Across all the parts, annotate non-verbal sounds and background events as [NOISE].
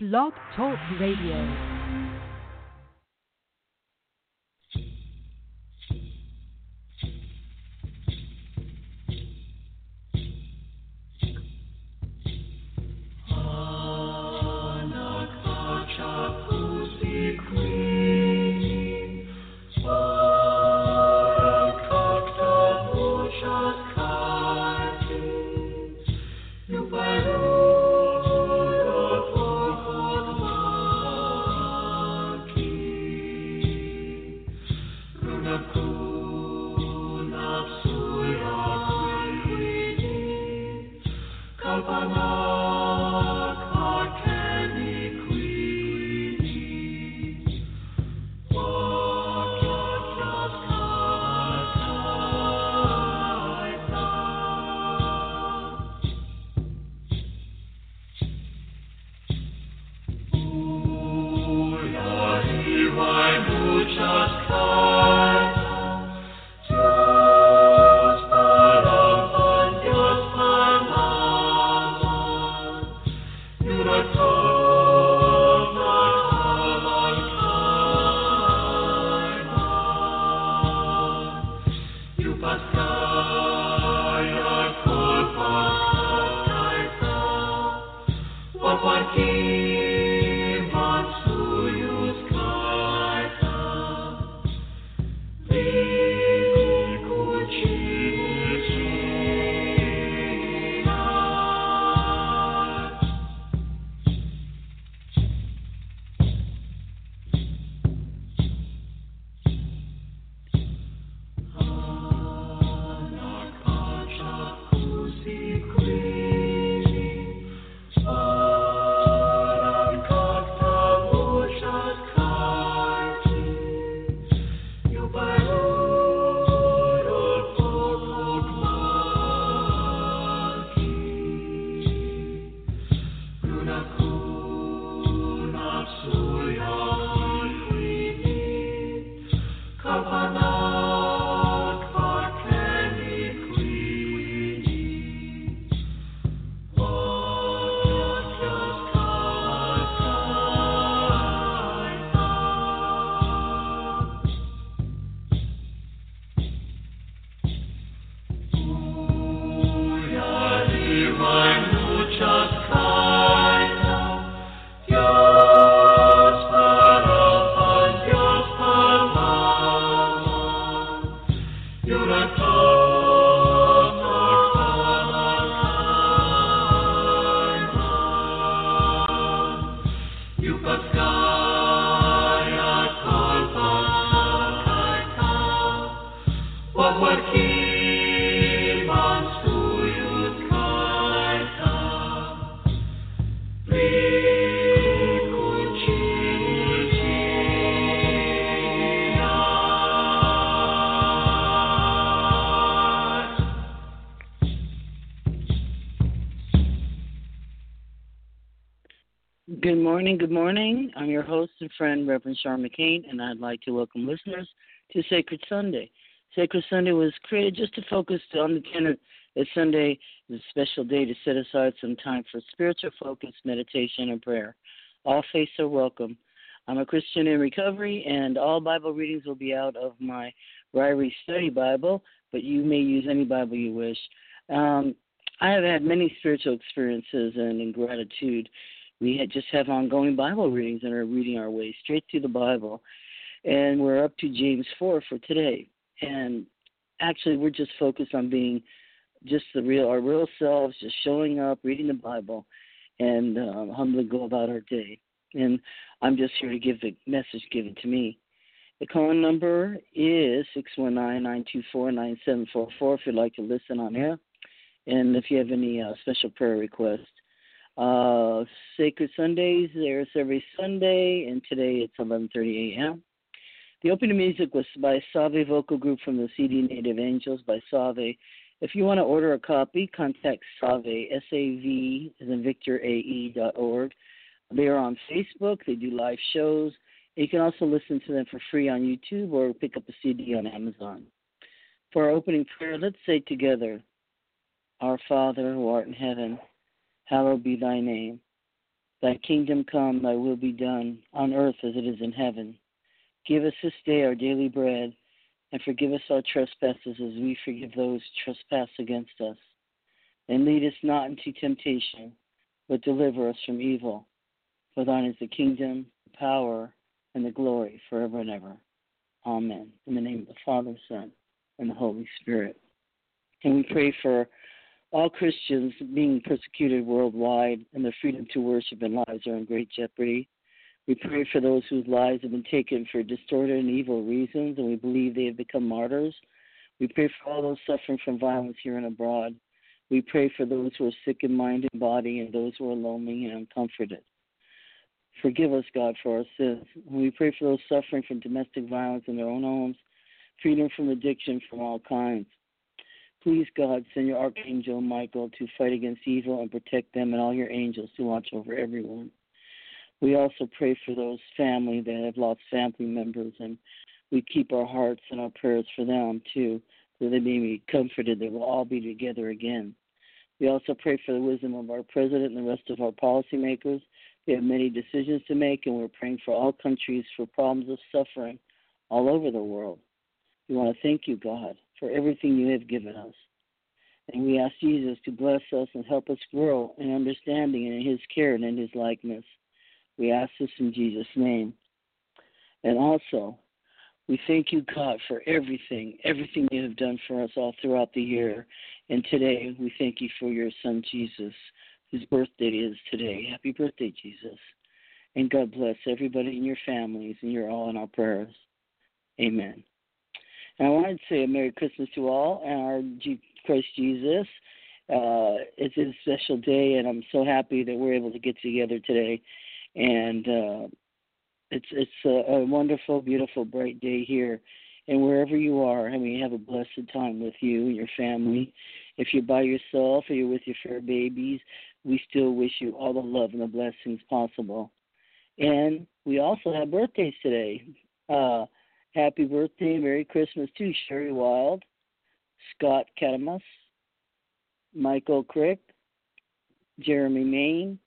Blog Talk Radio. You. Lord Jesus. Good your host and friend, Reverend Sean McCain, and I'd like to welcome listeners to Sacred Sunday. Sacred Sunday was created just to focus on the tenet that Sunday is a special day to set aside some time for spiritual focus, meditation, and prayer. All faiths are welcome. I'm a Christian in recovery, and all Bible readings will be out of my Ryrie Study Bible, but you may use any Bible you wish. Um, I have had many spiritual experiences, and in gratitude, we just have ongoing Bible readings and are reading our way straight through the Bible. And we're up to James 4 for today. And actually, we're just focused on being just the real, our real selves, just showing up, reading the Bible, and uh, humbly go about our day. And I'm just here to give the message given to me. The call number is 619-924-9744 if you'd like to listen on air. And if you have any uh, special prayer requests, uh, Sacred Sundays, there's every Sunday, and today it's 11:30 a.m. The opening music was by SAVAE Vocal Group from the CD Native Angels by SAVAE. If you want to order a copy, contact SAVAE, S-A-V, as in Victor A-E dot org. They are on Facebook. They do live shows. You can also listen to them for free on YouTube or pick up a CD on Amazon. For our opening prayer, let's say together, Our Father who art in heaven hallowed be thy name. Thy kingdom come, thy will be done, on earth as it is in heaven. Give us this day our daily bread, and forgive us our trespasses as we forgive those who trespass against us. And lead us not into temptation, but deliver us from evil. For thine is the kingdom, the power, and the glory forever and ever. Amen. In the name of the Father, Son, and the Holy Spirit. And we pray for all Christians being persecuted worldwide and their freedom to worship and lives are in great jeopardy. We pray for those whose lives have been taken for distorted and evil reasons, and we believe they have become martyrs. We pray for all those suffering from violence here and abroad. We pray for those who are sick in mind and body and those who are lonely and uncomforted. Forgive us, God, for our sins. We pray for those suffering from domestic violence in their own homes, freedom from addiction from all kinds. Please, God, send your archangel Michael to fight against evil and protect them and all your angels to watch over everyone. We also pray for those family that have lost family members, and we keep our hearts and our prayers for them too, that they may be comforted that we'll all be together again. We also pray for the wisdom of our president and the rest of our policymakers. We have many decisions to make, and we're praying for all countries for problems of suffering all over the world. We want to thank you, God, for everything you have given us. And we ask Jesus to bless us and help us grow in understanding and in his care and in his likeness. We ask this in Jesus' name. And also, we thank you, God, for everything, everything you have done for us all throughout the year. And today, we thank you for your son, Jesus, whose birthday is today. Happy birthday, Jesus. And God bless everybody in your families, and you're all in our prayers. Amen. And I wanted to say a Merry Christmas to all and our Christ Jesus. Uh, it's a special day, and I'm so happy that we're able to get together today. And uh, it's it's a, a wonderful, beautiful, bright day here. And wherever you are, I mean, have a blessed time with you and your family. If you're by yourself or you're with your fair babies, we still wish you all the love and the blessings possible. And we also have birthdays today. Uh, Happy birthday, Merry Christmas to Sherry Wild, Scott Katamus, Michael Crick, Jeremy Main,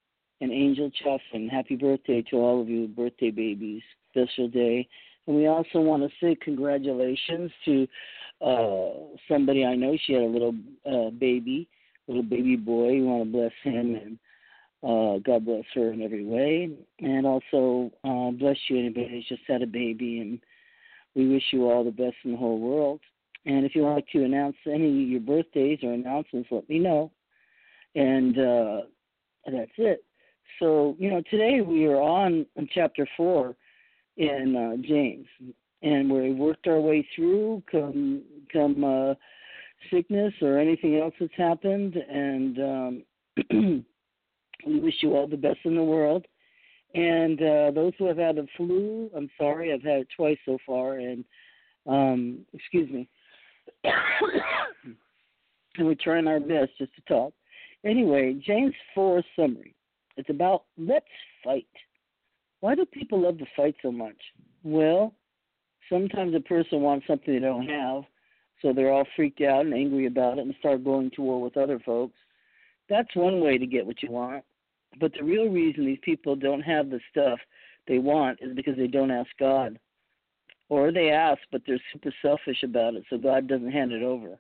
and Angel Chuffin. Happy birthday to all of you, birthday babies. Special day. And we also want to say congratulations to uh, somebody I know. She had a little uh, baby, little baby boy. We want to bless him and uh, God bless her in every way. And also uh, bless you, anybody who's just had a baby and we wish you all the best in the whole world. And if you'd like to announce any of your birthdays or announcements, let me know. And uh, that's it. So, you know, today we are on, on chapter four in uh, James, and we worked our way through come come uh, sickness or anything else that's happened, and um, [CLEARS THROAT] we wish you all the best in the world. And uh, those who have had the flu, I'm sorry, I've had it twice so far, and um, excuse me. [COUGHS] and we're trying our best just to talk. Anyway, James 4 summary. It's about let's fight. Why do people love to fight so much? Well, sometimes a person wants something they don't have, so they're all freaked out and angry about it and start going to war with other folks. That's one way to get what you want. But the real reason these people don't have the stuff they want is because they don't ask God. Or they ask, but they're super selfish about it, so God doesn't hand it over.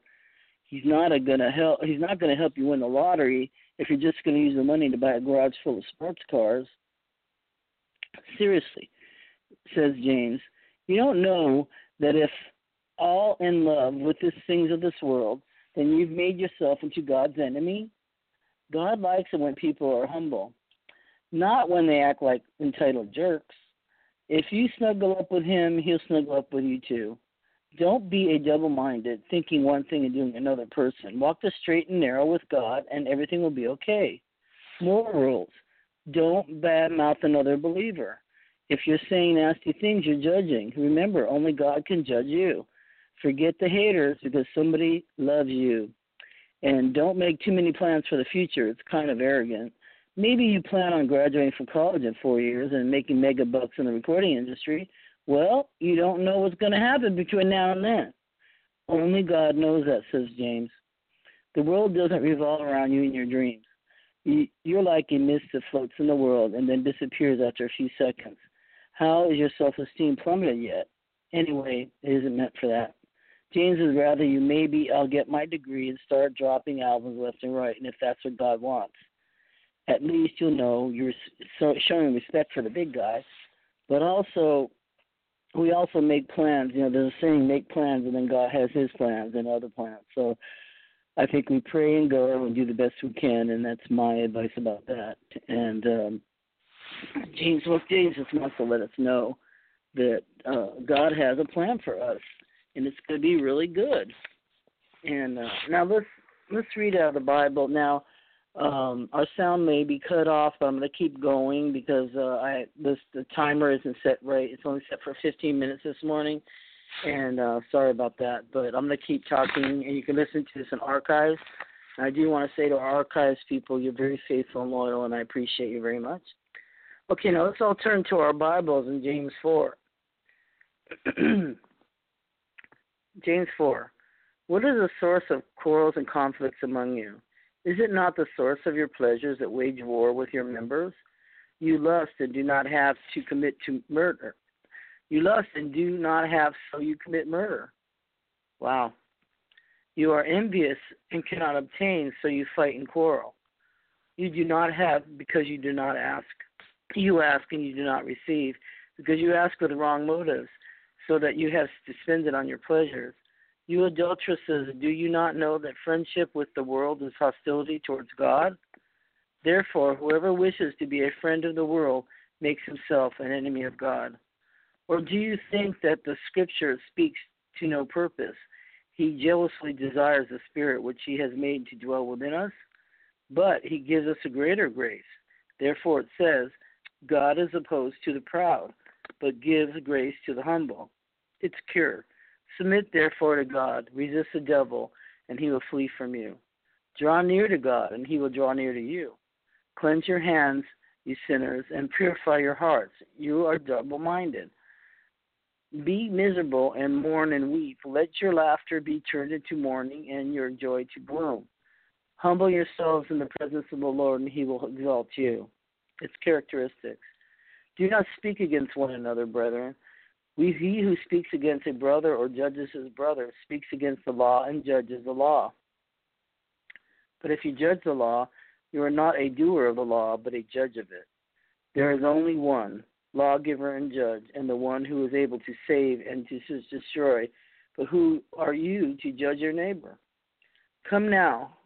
He's not gonna help. He's not gonna help you win the lottery if you're just gonna use the money to buy a garage full of sports cars. Seriously, says James, you don't know that if all in love with the things of this world, then you've made yourself into God's enemy. God likes it when people are humble, not when they act like entitled jerks. If you snuggle up with him, he'll snuggle up with you too. Don't be a double minded, thinking one thing and doing another person. Walk the straight and narrow with God, and everything will be okay. More rules. Don't badmouth another believer. If you're saying nasty things, you're judging. Remember, only God can judge you. Forget the haters because somebody loves you and don't make too many plans for the future. It's kind of arrogant. Maybe you plan on graduating from college in four years and making mega bucks in the recording industry. Well, you don't know what's going to happen between now and then. Only God knows that, says James. The world doesn't revolve around you and your dreams. You're like a mist that floats in the world and then disappears after a few seconds. How is your self esteem plummeted yet? Anyway, it isn't meant for that. James is rather you maybe I'll get my degree and start dropping albums left and right, and if that's what God wants, at least you'll know you're showing respect for the big guy. But also, we also make plans. You know, there's a saying: make plans, and then God has His plans and other plans. So, I think we pray and go and do the best we can, and that's my advice about that. And um, James, well, James just wants to let us know that uh, God has a plan for us and it's going to be really good. And uh, now let's let's read out of the Bible. Now, um, our sound may be cut off, but I'm going to keep going because uh, I this the timer isn't set right. It's only set for 15 minutes this morning, and uh, sorry about that. But I'm going to keep talking, and you can listen to this in archives. And I do want to say to our archives people, you're very faithful and loyal, and I appreciate you very much. Okay, now let's all turn to our Bibles in James 4. [CLEARS THROAT] James 4. What is the source of quarrels and conflicts among you? Is it not the source of your pleasures that wage war with your members? You lust and do not have to commit to murder. You lust and do not have, so you commit murder. Wow. You are envious and cannot obtain, so you fight and quarrel. You do not have because you do not ask. You ask and you do not receive because you ask with the wrong motives so that you have to spend it on your pleasures. You adulteresses, do you not know that friendship with the world is hostility towards God? Therefore, whoever wishes to be a friend of the world makes himself an enemy of God. Or do you think that the Scripture speaks to no purpose? He jealously desires the Spirit which He has made to dwell within us, but He gives us a greater grace. Therefore, it says, God is opposed to the proud, but gives grace to the humble. Its cure. Submit therefore to God, resist the devil, and he will flee from you. Draw near to God, and he will draw near to you. Cleanse your hands, you sinners, and purify your hearts. You are double minded. Be miserable and mourn and weep. Let your laughter be turned into mourning and your joy to gloom. Humble yourselves in the presence of the Lord, and he will exalt you. Its characteristics. Do not speak against one another, brethren. We, he who speaks against a brother or judges his brother speaks against the law and judges the law. But if you judge the law, you are not a doer of the law, but a judge of it. There is only one, lawgiver and judge, and the one who is able to save and to destroy. But who are you to judge your neighbor? Come now,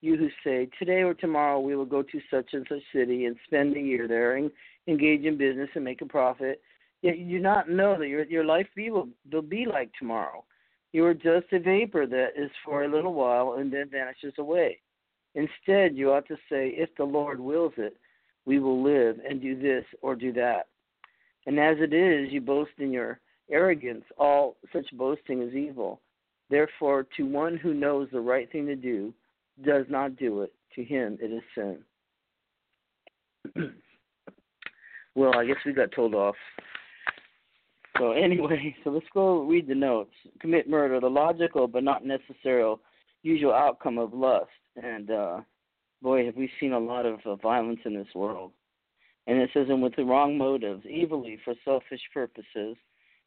you who say, Today or tomorrow we will go to such and such city and spend a year there and engage in business and make a profit. Yet you do not know that your your life will, will be like tomorrow. You are just a vapor that is for a little while and then vanishes away. Instead, you ought to say, If the Lord wills it, we will live and do this or do that. And as it is, you boast in your arrogance. All such boasting is evil. Therefore, to one who knows the right thing to do, does not do it, to him it is sin. [CLEARS THROAT] well, I guess we got told off. So [LAUGHS] anyway, so let's go read the notes. Commit murder, the logical but not necessary usual outcome of lust. And uh, boy, have we seen a lot of uh, violence in this world. And it says, and with the wrong motives, evilly for selfish purposes,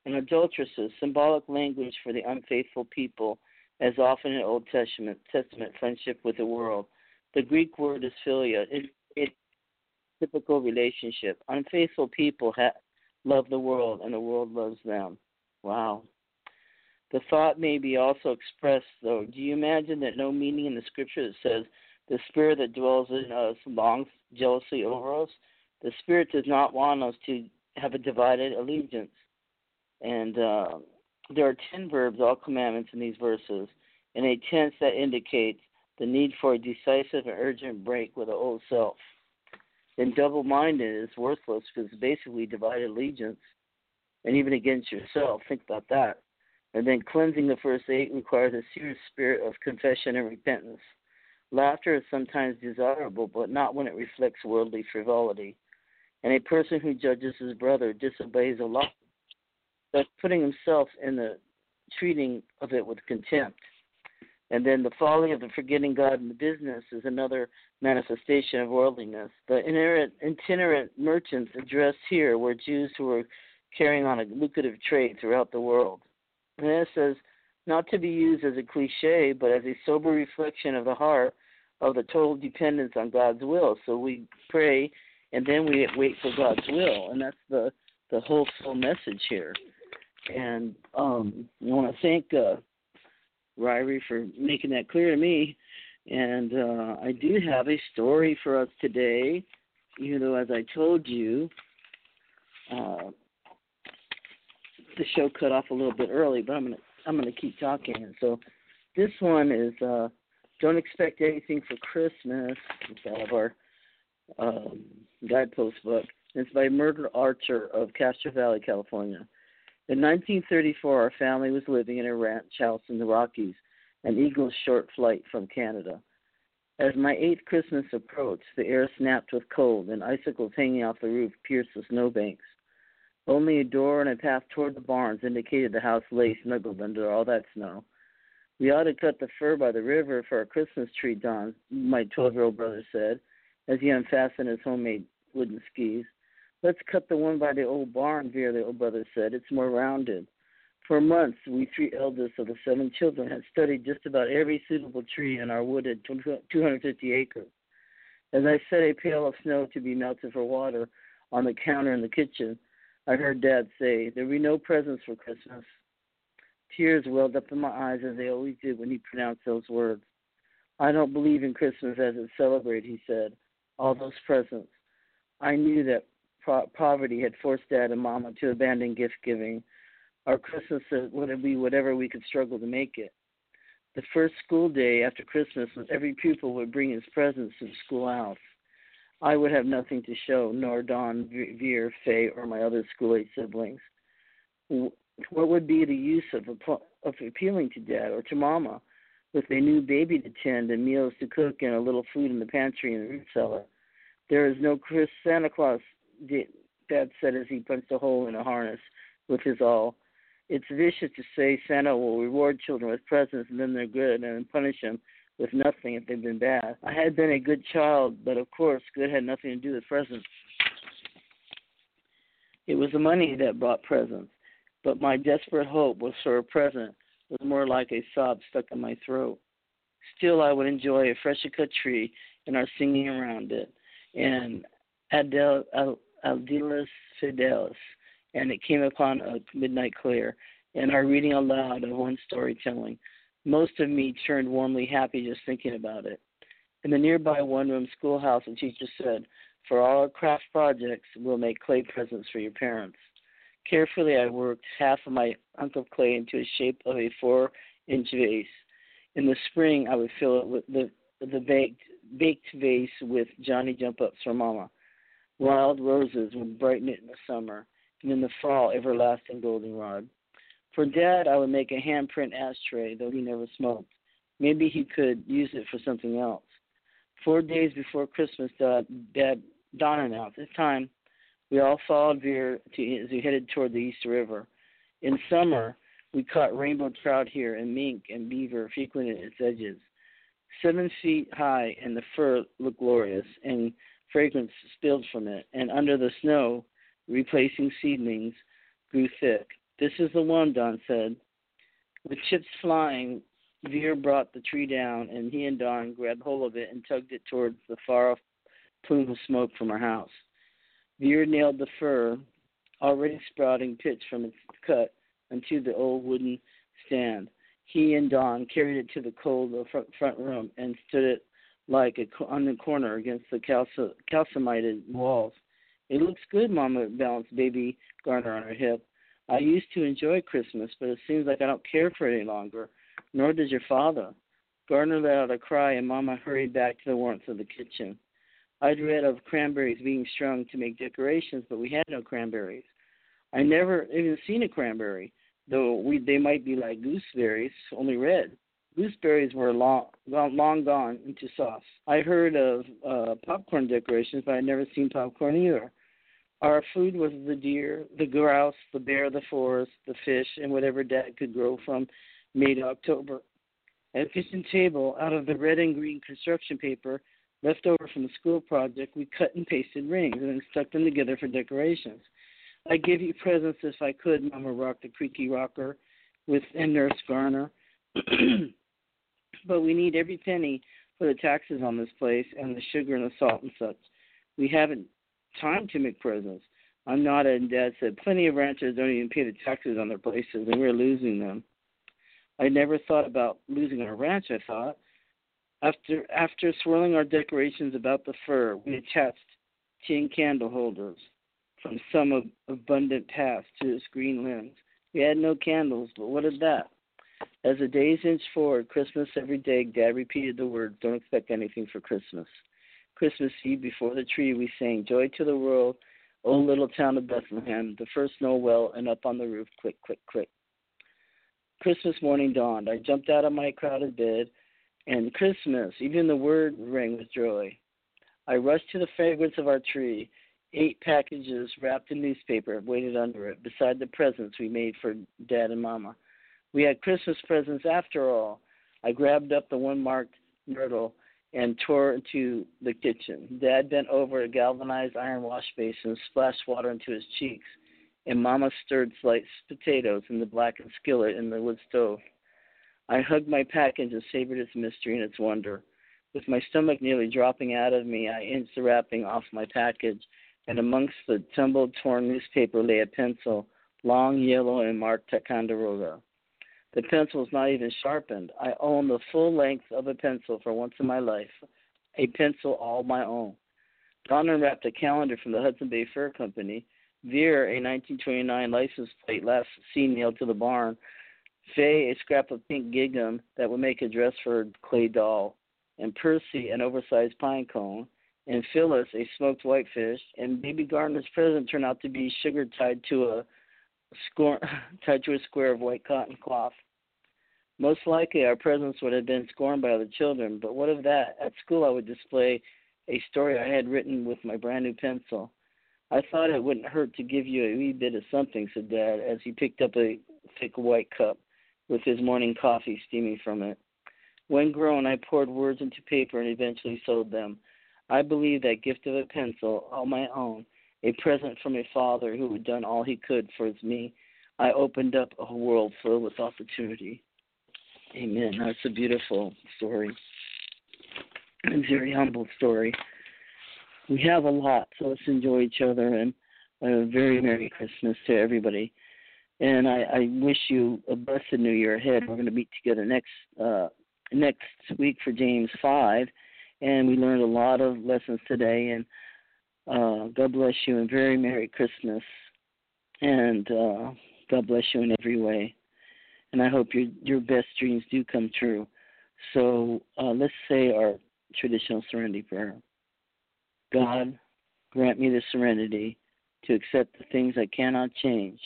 and adulteresses, symbolic language for the unfaithful people as often in Old Testament Testament friendship with the world. The Greek word is philia. Typical relationship. Unfaithful people ha- love the world, and the world loves them. Wow. The thought may be also expressed, though. Do you imagine that no meaning in the scripture that says, the spirit that dwells in us longs jealously over us? The spirit does not want us to have a divided allegiance. And uh, there are 10 verbs, all commandments in these verses, and a tense that indicates the need for a decisive and urgent break with the old self. Then double minded is worthless because basically divided allegiance, and even against yourself. Think about that. And then cleansing the first eight requires a serious spirit of confession and repentance. Laughter is sometimes desirable, but not when it reflects worldly frivolity. And a person who judges his brother disobeys a law but putting himself in the treating of it with contempt. And then the folly of the forgetting God in the business is another manifestation of worldliness. The itinerant, merchants addressed here were Jews who were carrying on a lucrative trade throughout the world. And it says, not to be used as a cliche, but as a sober reflection of the heart of the total dependence on God's will. So we pray and then we wait for God's will, and that's the the whole full message here. And um, I want to thank uh, Ryrie for making that clear to me. And uh, I do have a story for us today. You know, as I told you, uh, the show cut off a little bit early, but I'm gonna I'm gonna keep talking. So this one is uh, don't expect anything for Christmas. It's out of our um, guidepost book. It's by Myrtle Archer of Castro Valley, California. In 1934, our family was living in a ranch house in the Rockies, an eagle's short flight from Canada. As my eighth Christmas approached, the air snapped with cold, and icicles hanging off the roof pierced the snowbanks. Only a door and a path toward the barns indicated the house lay snuggled under all that snow. We ought to cut the fir by the river for our Christmas tree, Don, my 12 year old brother said, as he unfastened his homemade wooden skis. Let's cut the one by the old barn, Veer, the old brother said. It's more rounded. For months, we three eldest of the seven children had studied just about every suitable tree in our wooded 250 acres. As I set a pail of snow to be melted for water on the counter in the kitchen, I heard Dad say, There'll be no presents for Christmas. Tears welled up in my eyes as they always did when he pronounced those words. I don't believe in Christmas as it's celebrated, he said. All those presents. I knew that pro- poverty had forced Dad and Mama to abandon gift giving. Our Christmas would be whatever we could struggle to make it. The first school day after Christmas, every pupil would bring his presents to the schoolhouse. I would have nothing to show, nor Don, Veer, Faye, or my other school-age siblings. What would be the use of, of appealing to Dad or to Mama with a new baby to tend and meals to cook and a little food in the pantry and root cellar? There is no Chris Santa Claus Dad said as he punched a hole in a harness with his awl. It's vicious to say Santa will reward children with presents and then they're good and punish them with nothing if they've been bad. I had been a good child, but of course, good had nothing to do with presents. It was the money that brought presents, but my desperate hope was for a present was more like a sob stuck in my throat. Still, I would enjoy a freshly cut tree and our singing around it, and Adel, Adelus Fidelis, and it came upon a midnight clear, and our reading aloud of one storytelling. Most of me turned warmly happy just thinking about it. In the nearby one room schoolhouse, the teacher said, For all our craft projects, we'll make clay presents for your parents. Carefully, I worked half of my hunk of clay into a shape of a four inch vase. In the spring, I would fill it with the, the baked, baked vase with Johnny Jump Ups for Mama. Wild roses would brighten it in the summer, and in the fall, everlasting goldenrod. For Dad, I would make a handprint ashtray, though he never smoked. Maybe he could use it for something else. Four days before Christmas, Dad, Dad Don announced, it's time. We all followed Veer to, as we headed toward the East River. In summer, we caught rainbow trout here, and mink and beaver frequented its edges. Seven feet high, and the fir looked glorious, and fragrance spilled from it, and under the snow, replacing seedlings, grew thick. This is the one, Don said. With chips flying, Veer brought the tree down, and he and Don grabbed hold of it and tugged it towards the far off plume of smoke from our house. Veer nailed the fir, already sprouting pitch from its cut, onto the old wooden stand. He and Don carried it to the cold front room and stood it like a, on the corner against the calc- calcimated walls. It looks good, Mama balanced baby Garner on her hip. I used to enjoy Christmas, but it seems like I don't care for it any longer, nor does your father. Garner let out a cry, and Mama hurried back to the warmth of the kitchen. I'd read of cranberries being strung to make decorations, but we had no cranberries. I never even seen a cranberry, though we they might be like gooseberries, only red. Gooseberries were long, long gone into sauce. I heard of uh, popcorn decorations, but I'd never seen popcorn either. Our food was the deer, the grouse, the bear, the forest, the fish, and whatever Dad could grow from May to October. and kitchen table out of the red and green construction paper left over from the school project, we cut and pasted rings and then stuck them together for decorations. I'd give you presents if I could, Mama rocked the creaky rocker with and Nurse Garner. [CLEARS THROAT] but we need every penny for the taxes on this place and the sugar and the salt and such. We haven't time to make presents. I'm not, and Dad said plenty of ranchers don't even pay the taxes on their places, and we're losing them. I never thought about losing our ranch. I thought after after swirling our decorations about the fir, we attached tin candle holders from some abundant past to its green limbs. We had no candles, but what of that? As the days inched forward, Christmas every day, Dad repeated the words, Don't expect anything for Christmas. Christmas Eve, before the tree, we sang, Joy to the world, O little town of Bethlehem, the first Noel, and up on the roof, quick, quick, quick. Christmas morning dawned. I jumped out of my crowded bed, and Christmas, even the word rang with joy. I rushed to the fragrance of our tree. Eight packages wrapped in newspaper waited under it, beside the presents we made for Dad and Mama. We had Christmas presents after all. I grabbed up the one marked Myrtle and tore into the kitchen. Dad bent over a galvanized iron wash basin, splashed water into his cheeks, and Mama stirred sliced potatoes in the blackened skillet in the wood stove. I hugged my package and savored its mystery and its wonder. With my stomach nearly dropping out of me, I inched the wrapping off my package, and amongst the tumbled, torn newspaper lay a pencil, long, yellow, and marked Ticonderoga. The pencil is not even sharpened. I own the full length of a pencil for once in my life, a pencil all my own. Don unwrapped a calendar from the Hudson Bay Fur Company. Veer, a 1929 license plate last seen nailed to the barn. Faye, a scrap of pink gingham that would make a dress for a clay doll. And Percy, an oversized pine cone. And Phyllis, a smoked whitefish. And baby Gardner's present turned out to be sugar tied to a score, [LAUGHS] tied to a square of white cotton cloth. Most likely, our presents would have been scorned by other children, but what of that? At school, I would display a story I had written with my brand new pencil. I thought it wouldn't hurt to give you a wee bit of something, said Dad, as he picked up a thick white cup with his morning coffee steaming from it. When grown, I poured words into paper and eventually sold them. I believe that gift of a pencil, all my own, a present from a father who had done all he could for me. I opened up a world filled with opportunity. Amen. That's a beautiful story. A very humble story. We have a lot, so let's enjoy each other and a very Merry Christmas to everybody. And I, I wish you a blessed New Year ahead. We're going to meet together next uh, next week for James five, and we learned a lot of lessons today. And uh, God bless you and very Merry Christmas. And uh, God bless you in every way. And I hope your your best dreams do come true. So uh, let's say our traditional serenity prayer. God, grant me the serenity to accept the things I cannot change,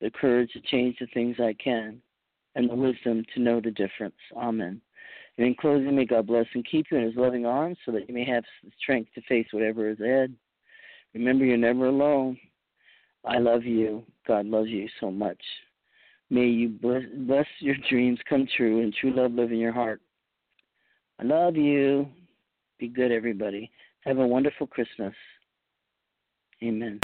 the courage to change the things I can, and the wisdom to know the difference. Amen. And in closing, may God bless and keep you in his loving arms so that you may have strength to face whatever is ahead. Remember, you're never alone. I love you. God loves you so much. May you bless, bless your dreams come true and true love live in your heart. I love you. Be good, everybody. Have a wonderful Christmas. Amen.